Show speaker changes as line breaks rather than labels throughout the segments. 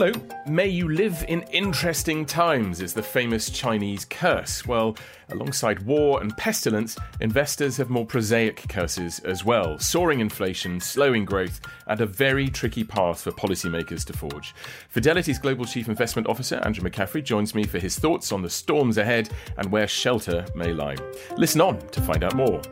Hello. May you live in interesting times is the famous Chinese curse. Well, alongside war and pestilence, investors have more prosaic curses as well soaring inflation, slowing growth, and a very tricky path for policymakers to forge. Fidelity's Global Chief Investment Officer, Andrew McCaffery, joins me for his thoughts on the storms ahead and where shelter may lie. Listen on to find out more.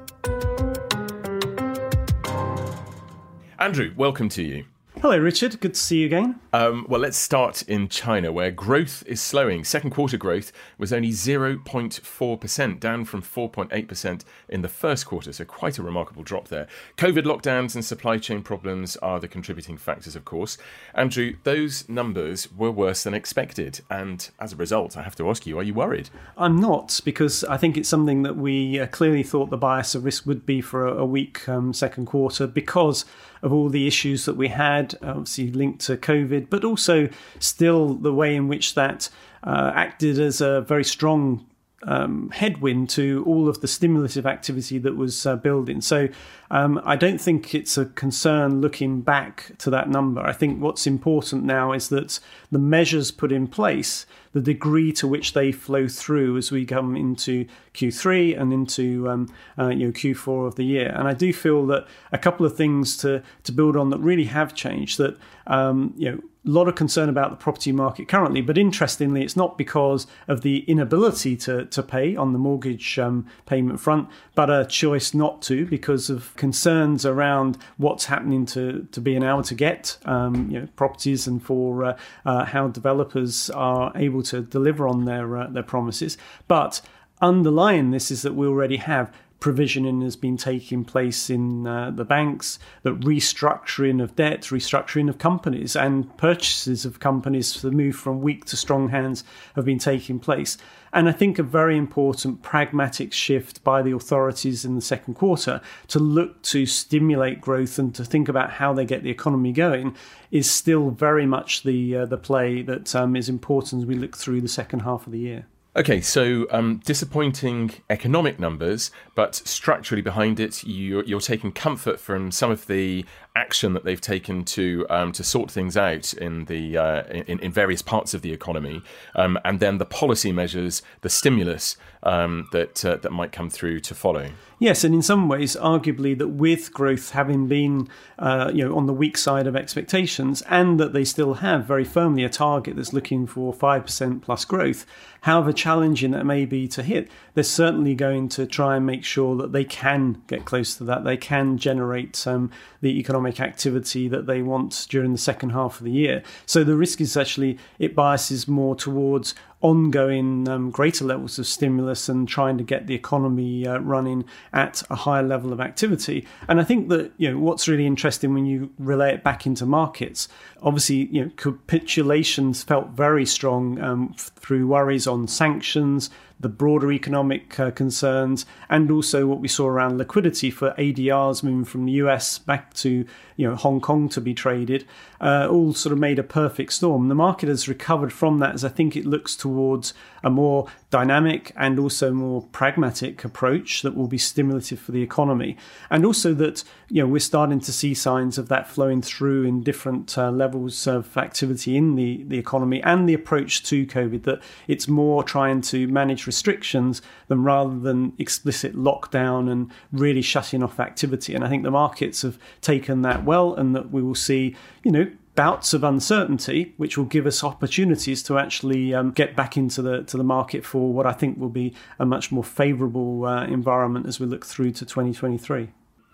Andrew, welcome to you.
Hello, Richard. Good to see you again.
Um, well, let's start in China, where growth is slowing. Second quarter growth was only 0.4%, down from 4.8% in the first quarter, so quite a remarkable drop there. COVID lockdowns and supply chain problems are the contributing factors, of course. Andrew, those numbers were worse than expected, and as a result, I have to ask you, are you worried?
I'm not, because I think it's something that we uh, clearly thought the bias of risk would be for a, a weak um, second quarter because of all the issues that we had, obviously linked to COVID, but also still the way in which that uh, acted as a very strong um, headwind to all of the stimulative activity that was uh, building. So um, I don't think it's a concern looking back to that number. I think what's important now is that the measures put in place, the degree to which they flow through as we come into Q3 and into um, uh, you know Q4 of the year. And I do feel that a couple of things to to build on that really have changed. That um, you know a lot of concern about the property market currently, but interestingly, it's not because of the inability to, to pay on the mortgage um, payment front, but a choice not to because of concerns around what's happening to, to being able to get um, you know, properties and for uh, uh, how developers are able to deliver on their uh, their promises. But underlying this is that we already have provisioning has been taking place in uh, the banks, that restructuring of debt, restructuring of companies, and purchases of companies to move from weak to strong hands have been taking place. And I think a very important pragmatic shift by the authorities in the second quarter to look to stimulate growth and to think about how they get the economy going is still very much the uh, the play that um, is important as we look through the second half of the year.
Okay, so um, disappointing economic numbers, but structurally behind it, you're, you're, taking comfort from some of the action that they've taken to um, to sort things out in the uh, in, in, various parts of the economy, um, and then the policy measures, the stimulus um, that uh, that might come through to follow.
Yes, and in some ways, arguably that with growth having been uh, you know on the weak side of expectations, and that they still have very firmly a target that's looking for five percent plus growth, however challenging that may be to hit, they're certainly going to try and make sure that they can get close to that. They can generate um, the economic activity that they want during the second half of the year. So the risk is actually it biases more towards ongoing um, greater levels of stimulus and trying to get the economy uh, running at a higher level of activity. And I think that you know what's really interesting when you relay it back into markets. Obviously, you know capitulations felt very strong um, through worries on sanctions the broader economic uh, concerns, and also what we saw around liquidity for ADRs moving from the US back to you know Hong Kong to be traded, uh, all sort of made a perfect storm. The market has recovered from that as I think it looks towards a more dynamic and also more pragmatic approach that will be stimulative for the economy, and also that you know we're starting to see signs of that flowing through in different uh, levels of activity in the the economy and the approach to COVID. That it's more trying to manage restrictions than rather than explicit lockdown and really shutting off activity. And I think the markets have taken that well, and that we will see, you know, bouts of uncertainty, which will give us opportunities to actually um, get back into the to the market for what I think will be a much more favourable uh, environment as we look through to 2023.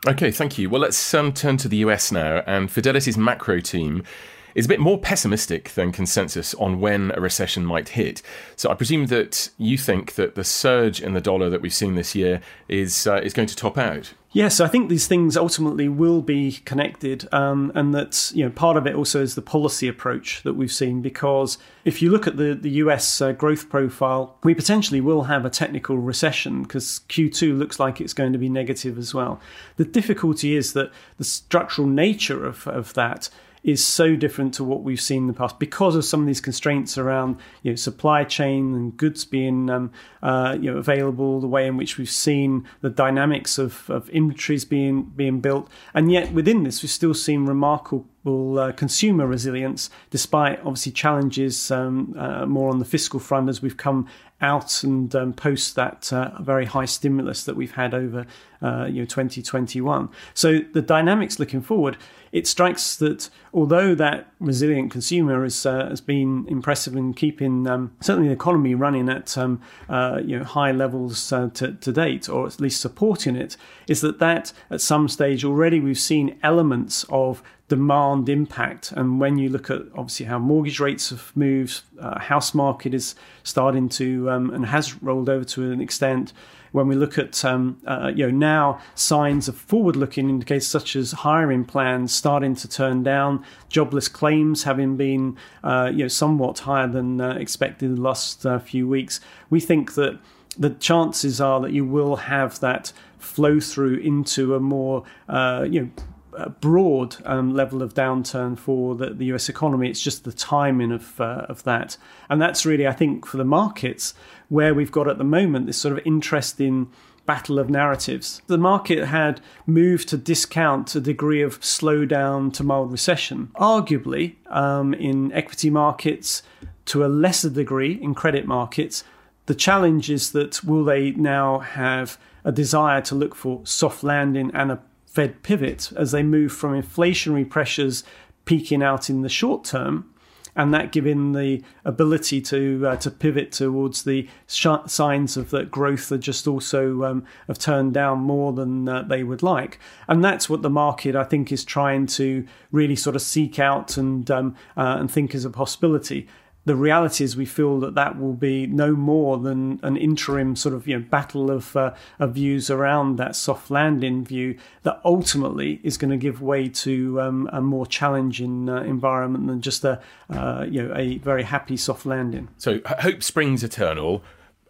Okay, thank you. Well, let's um, turn to the US now. And Fidelity's macro team is a bit more pessimistic than consensus on when a recession might hit. So I presume that you think that the surge in the dollar that we've seen this year is uh, is going to top out.
Yes, I think these things ultimately will be connected, um, and that you know part of it also is the policy approach that we've seen. Because if you look at the the US uh, growth profile, we potentially will have a technical recession because Q2 looks like it's going to be negative as well. The difficulty is that the structural nature of of that is so different to what we've seen in the past because of some of these constraints around you know, supply chain and goods being um, uh, you know, available, the way in which we've seen the dynamics of, of inventories being being built, and yet within this we've still seen remarkable uh, consumer resilience, despite obviously challenges um, uh, more on the fiscal front as we've come out and um, post that uh, very high stimulus that we've had over uh, you know 2021. So the dynamics looking forward, it strikes that although that resilient consumer has uh, has been impressive in keeping um, certainly the economy running at um, uh, you know high levels to, to date, or at least supporting it, is that that at some stage already we've seen elements of demand impact. And when you look at obviously how mortgage rates have moved, uh, house market is starting to um, and has rolled over to an extent. When we look at um, uh, you know now signs of forward-looking indicators such as hiring plans starting to turn down, jobless claims having been uh, you know somewhat higher than uh, expected in the last uh, few weeks, we think that the chances are that you will have that flow through into a more uh, you know broad um, level of downturn for the, the, US economy. It's just the timing of uh, of that, and that's really, I think, for the markets where we've got at the moment this sort of interesting battle of narratives. The market had moved to discount a degree of slowdown to mild recession. Arguably, um, in equity markets, to a lesser degree in credit markets, the challenge is that will they now have a desire to look for soft landing and a Fed pivot as they move from inflationary pressures peaking out in the short term, and that giving the ability to uh, to pivot towards the sh- signs of that growth that just also um, have turned down more than uh, they would like, and that's what the market I think is trying to really sort of seek out and um, uh, and think as a possibility the reality is we feel that that will be no more than an interim sort of you know battle of, uh, of views around that soft landing view that ultimately is going to give way to um, a more challenging uh, environment than just a uh, you know a very happy soft landing.
So hope springs eternal.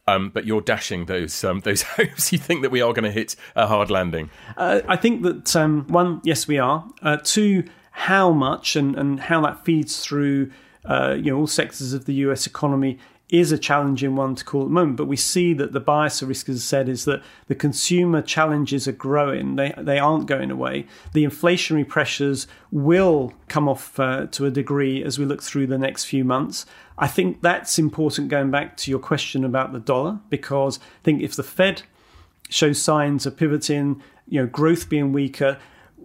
Um, but you're dashing those um, those hopes. You think that we are going to hit a hard landing?
Uh, I think that um, one, yes, we are. Uh, two, how much and, and how that feeds through uh, you know all sectors of the U.S. economy is a challenging one to call at the moment. But we see that the bias of risk, as I said, is that the consumer challenges are growing. They they aren't going away. The inflationary pressures will come off uh, to a degree as we look through the next few months. I think that's important. Going back to your question about the dollar, because I think if the Fed shows signs of pivoting, you know, growth being weaker,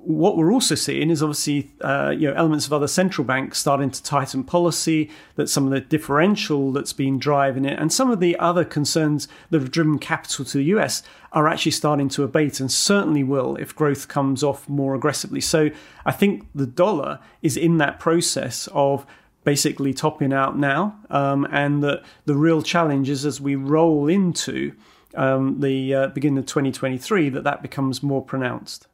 what we're also seeing is obviously uh, you know elements of other central banks starting to tighten policy. That some of the differential that's been driving it, and some of the other concerns that have driven capital to the US are actually starting to abate, and certainly will if growth comes off more aggressively. So I think the dollar is in that process of basically topping out now, um, and that the real challenge is as we roll into um, the uh, beginning of 2023 that that becomes more pronounced.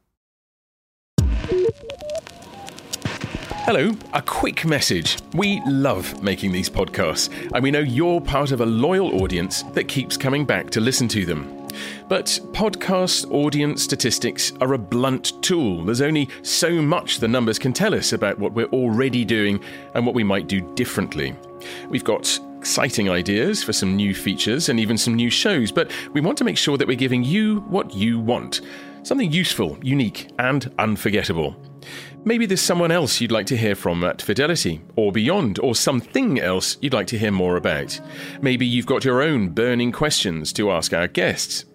Hello, a quick message. We love making these podcasts, and we know you're part of a loyal audience that keeps coming back to listen to them. But podcast audience statistics are a blunt tool. There's only so much the numbers can tell us about what we're already doing and what we might do differently. We've got exciting ideas for some new features and even some new shows, but we want to make sure that we're giving you what you want something useful, unique, and unforgettable. Maybe there's someone else you'd like to hear from at Fidelity, or beyond, or something else you'd like to hear more about. Maybe you've got your own burning questions to ask our guests.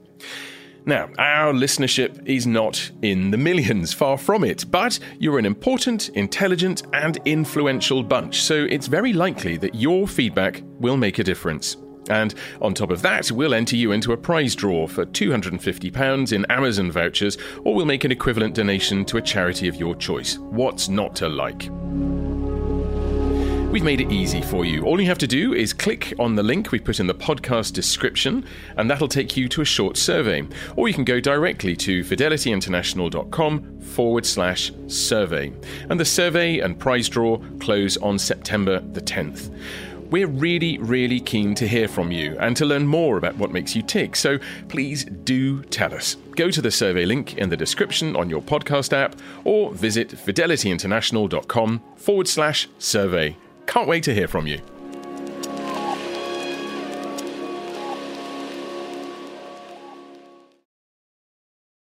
Now, our listenership is not in the millions, far from it, but you're an important, intelligent, and influential bunch, so it's very likely that your feedback will make a difference. And on top of that, we'll enter you into a prize draw for £250 in Amazon vouchers, or we'll make an equivalent donation to a charity of your choice. What's not to like? We've made it easy for you. All you have to do is click on the link we put in the podcast description, and that'll take you to a short survey. Or you can go directly to fidelityinternational.com forward slash survey. And the survey and prize draw close on September the 10th. We're really, really keen to hear from you and to learn more about what makes you tick, so please do tell us. Go to the survey link in the description on your podcast app or visit fidelityinternational.com forward slash survey. Can't wait to hear from you.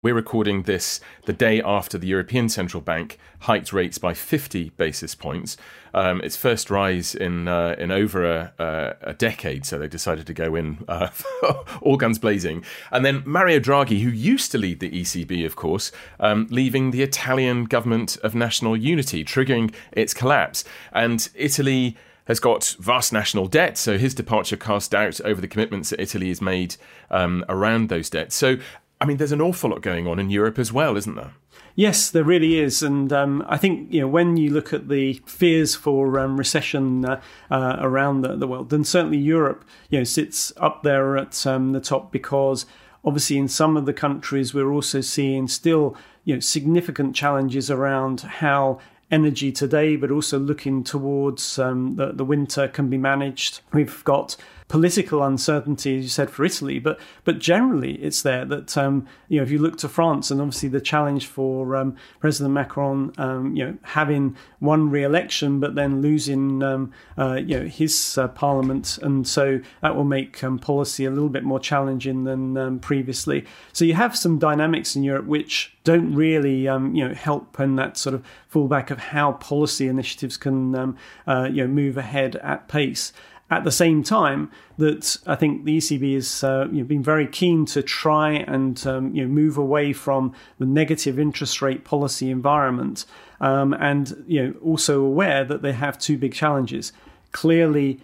We're recording this the day after the European Central Bank hiked rates by 50 basis points. Um, its first rise in uh, in over a, uh, a, decade, so they decided to go in uh, all guns blazing. And then Mario Draghi, who used to lead the ECB, of course, um, leaving the Italian government of national unity, triggering its collapse. And Italy has got vast national debt, so his departure cast doubt over the commitments that Italy has made um, around those debts. So I mean, there's an awful lot going on in Europe as well, isn't there?
Yes, there really is, and um, I think you know when you look at the fears for um, recession uh, uh, around the, the, world, then certainly Europe, you know, sits up there at um, the top because obviously in some of the countries we're also seeing still you know significant challenges around how energy today, but also looking towards um, the, the winter can be managed. We've got political uncertainty, as you said, for Italy, but but generally it's there that um, you know if you look to France and obviously the challenge for um, President Macron, um, you know, having won re-election but then losing um, uh, you know his uh, parliament, and so that will make um, policy a little bit more challenging than um, previously. So you have some dynamics in Europe which don't really you know help in that sort of fallback of how policy initiatives can uh, you know move ahead at pace at the same time that I think the ECB has uh, you know, been very keen to try and um, you know, move away from the negative interest rate policy environment, um, and you know also aware that they have two big challenges. Clearly,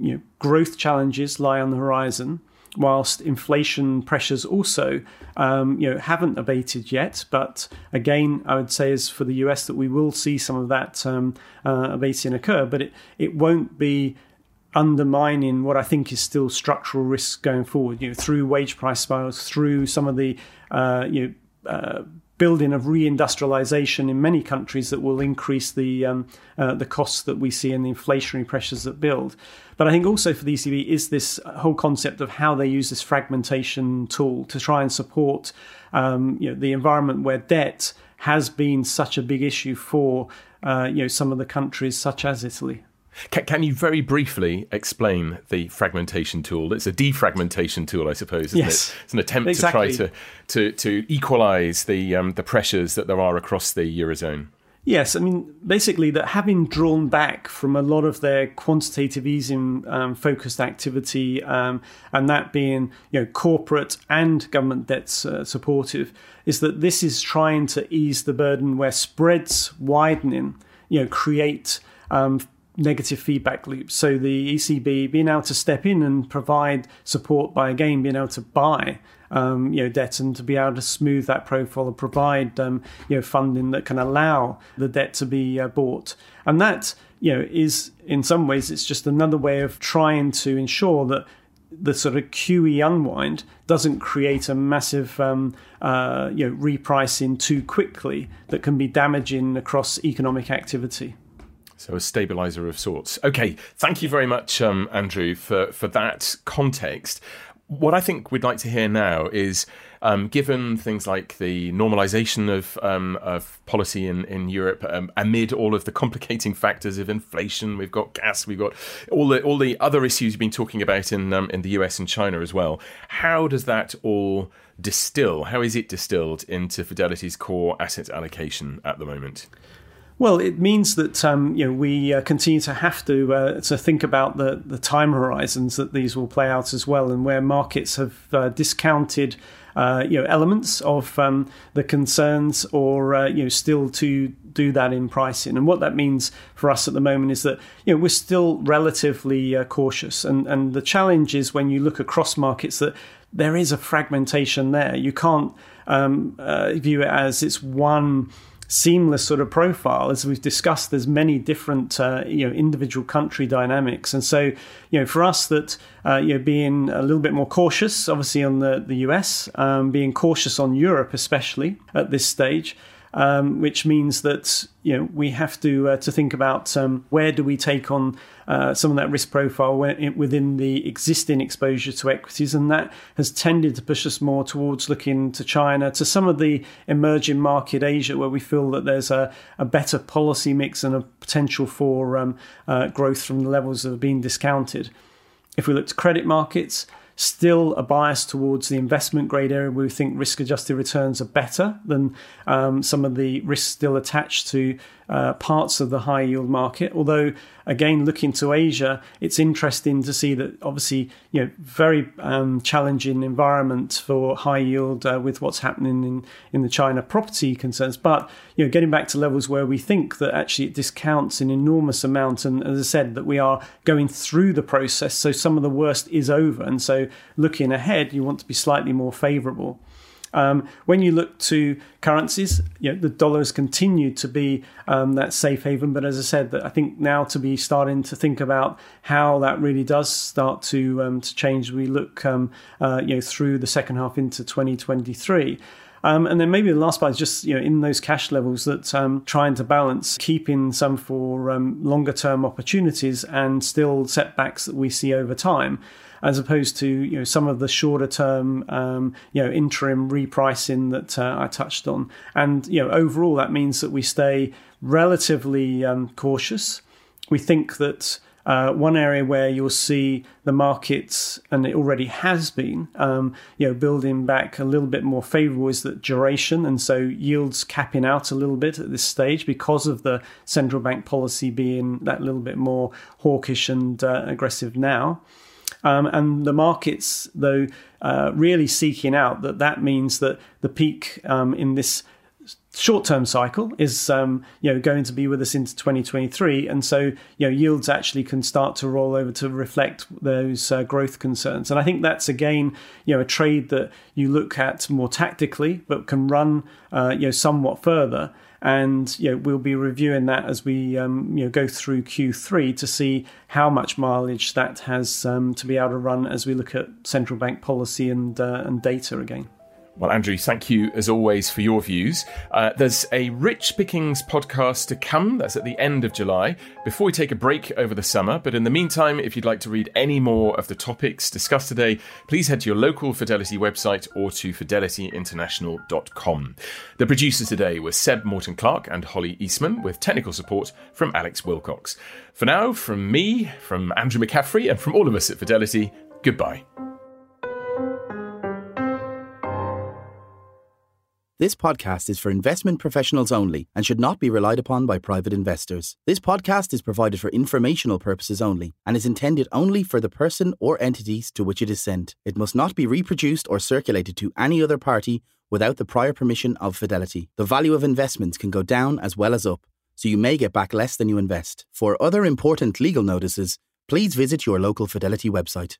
you know, growth challenges lie on the horizon, whilst inflation pressures also um, you know haven't abated yet. But again, I would say is for the US that we will see some of that um, uh, abating occur, but it it won't be undermining what I think is still structural risks going forward. You know, through wage price spirals, through some of the uh, you know. Uh, building of reindustrialization in many countries that will increase the um, uh, the costs that we see and the inflationary pressures that build. But I think also for the ECB is this whole concept of how they use this fragmentation tool to try and support um, you know, the environment where debt has been such a big issue for uh, you know some of the countries such as Italy.
Can, can, you very briefly explain the fragmentation tool? It's a defragmentation tool, I suppose, isn't
yes,
it? It's an attempt exactly. to try to to, to equalise the um, the pressures that there are across the eurozone.
Yes, I mean basically that having drawn back from a lot of their quantitative easing um, focused activity, um, and that being you know corporate and government debts uh, supportive, is that this is trying to ease the burden where spreads widening, you know, create um, negative feedback loops. So the ECB being able to step in and provide support by again being able to buy um, you know debt and to be able to smooth that profile and provide um, you know funding that can allow the debt to be uh, bought. And that you know is in some ways it's just another way of trying to ensure that the sort of QE unwind doesn't create a massive um, uh, you know repricing too quickly that can be damaging across economic activity.
So a stabilizer of sorts. Okay, thank you very much, um, Andrew, for, for that context. What I think we'd like to hear now is, um, given things like the normalisation of um, of policy in in Europe um, amid all of the complicating factors of inflation, we've got gas, we've got all the all the other issues you've been talking about in um, in the US and China as well. How does that all distill? How is it distilled into Fidelity's core asset allocation at the moment?
Well, it means that um, you know we uh, continue to have to uh, to think about the the time horizons that these will play out as well, and where markets have uh, discounted. Uh, you know elements of um, the concerns, or uh, you know still to do that in pricing. And what that means for us at the moment is that you know we're still relatively uh, cautious, and and the challenge is when you look across markets that there is a fragmentation there. You can't um, view it as it's one seamless sort of profile. As we've discussed, there's many different uh, you know individual country dynamics, and so you know for us that uh, you know being a little bit more cautious, obviously on the the US, um, being cautious on Europe especially at this stage. Um, which means that you know we have to uh, to think about um, where do we take on uh, some of that risk profile within the existing exposure to equities, and that has tended to push us more towards looking to China, to some of the emerging market Asia, where we feel that there's a, a better policy mix and a potential for um, uh, growth from the levels that have been discounted. If we look to credit markets, still a bias towards the investment grade area where we think risk adjusted returns are better than um, some of the risks still attached to uh, parts of the high yield market. Although, again, looking to Asia, it's interesting to see that obviously, you know, very um, challenging environment for high yield uh, with what's happening in, in the China property concerns. But, you know, getting back to levels where we think that actually it discounts an enormous amount. And as I said, that we are going through the process. So some of the worst is over. And so looking ahead, you want to be slightly more favorable. Um, when you look to currencies, you know, the dollar has continued to be um, that safe haven. But as I said, that I think now to be starting to think about how that really does start to um, to change. We look, um, uh, you know, through the second half into 2023. Um, and then maybe the last part is just you know in those cash levels that um, trying to balance keeping some for um, longer term opportunities and still setbacks that we see over time as opposed to you know some of the shorter term um, you know interim repricing that uh, I touched on. And you know overall that means that we stay relatively um, cautious. We think that. Uh, one area where you'll see the markets, and it already has been, um, you know, building back a little bit more favourable is that duration, and so yields capping out a little bit at this stage because of the central bank policy being that little bit more hawkish and uh, aggressive now. Um, and the markets, though, uh, really seeking out that that means that the peak um, in this short-term cycle is um, you know going to be with us into 2023 and so you know yields actually can start to roll over to reflect those uh, growth concerns. And i think that's again you know a trade that you look at more tactically but can run uh, you know somewhat further and you know, we'll be reviewing that as we um, you know go through Q3 to see how much mileage that has um, to be able to run as we look at central bank policy and uh, and data again.
Well, Andrew, thank you as always for your views. Uh, there's a Rich Pickings podcast to come. That's at the end of July, before we take a break over the summer. But in the meantime, if you'd like to read any more of the topics discussed today, please head to your local Fidelity website or to fidelityinternational.com. The producers today were Seb Morton Clark and Holly Eastman, with technical support from Alex Wilcox. For now, from me, from Andrew McCaffery, and from all of us at Fidelity, goodbye.
This podcast is for investment professionals only and should not be relied upon by private investors. This podcast is provided for informational purposes only and is intended only for the person or entities to which it is sent. It must not be reproduced or circulated to any other party without the prior permission of Fidelity. The value of investments can go down as well as up, so you may get back less than you invest. For other important legal notices, please visit your local Fidelity website.